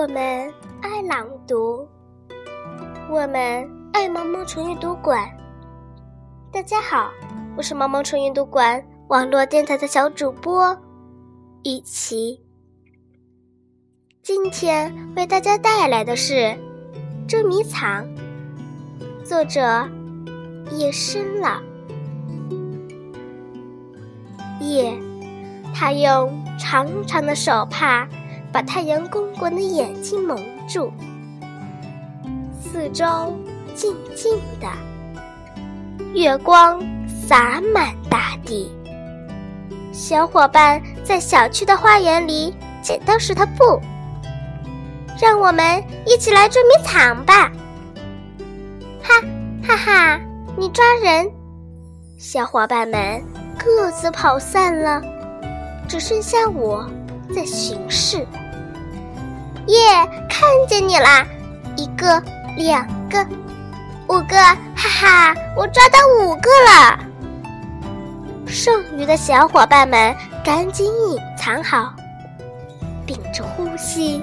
我们爱朗读，我们爱毛毛虫阅读馆。大家好，我是毛毛虫阅读馆网络电台的小主播雨琪。今天为大家带来的是《捉迷藏》，作者夜深了。夜，他用长长的手帕。把太阳公公的眼睛蒙住，四周静静的，月光洒满大地。小伙伴在小区的花园里捡到石头布，让我们一起来捉迷藏吧！哈哈哈！你抓人，小伙伴们各自跑散了，只剩下我在巡视。耶，看见你啦！一个，两个，五个，哈哈，我抓到五个了。剩余的小伙伴们赶紧隐藏好，屏着呼吸，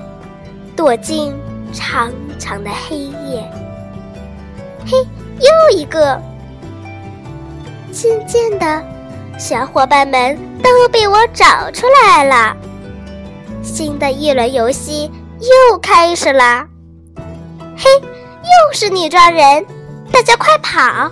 躲进长长的黑夜。嘿，又一个！渐渐的，小伙伴们都被我找出来了。新的一轮游戏。又开始了！嘿，又是你抓人，大家快跑！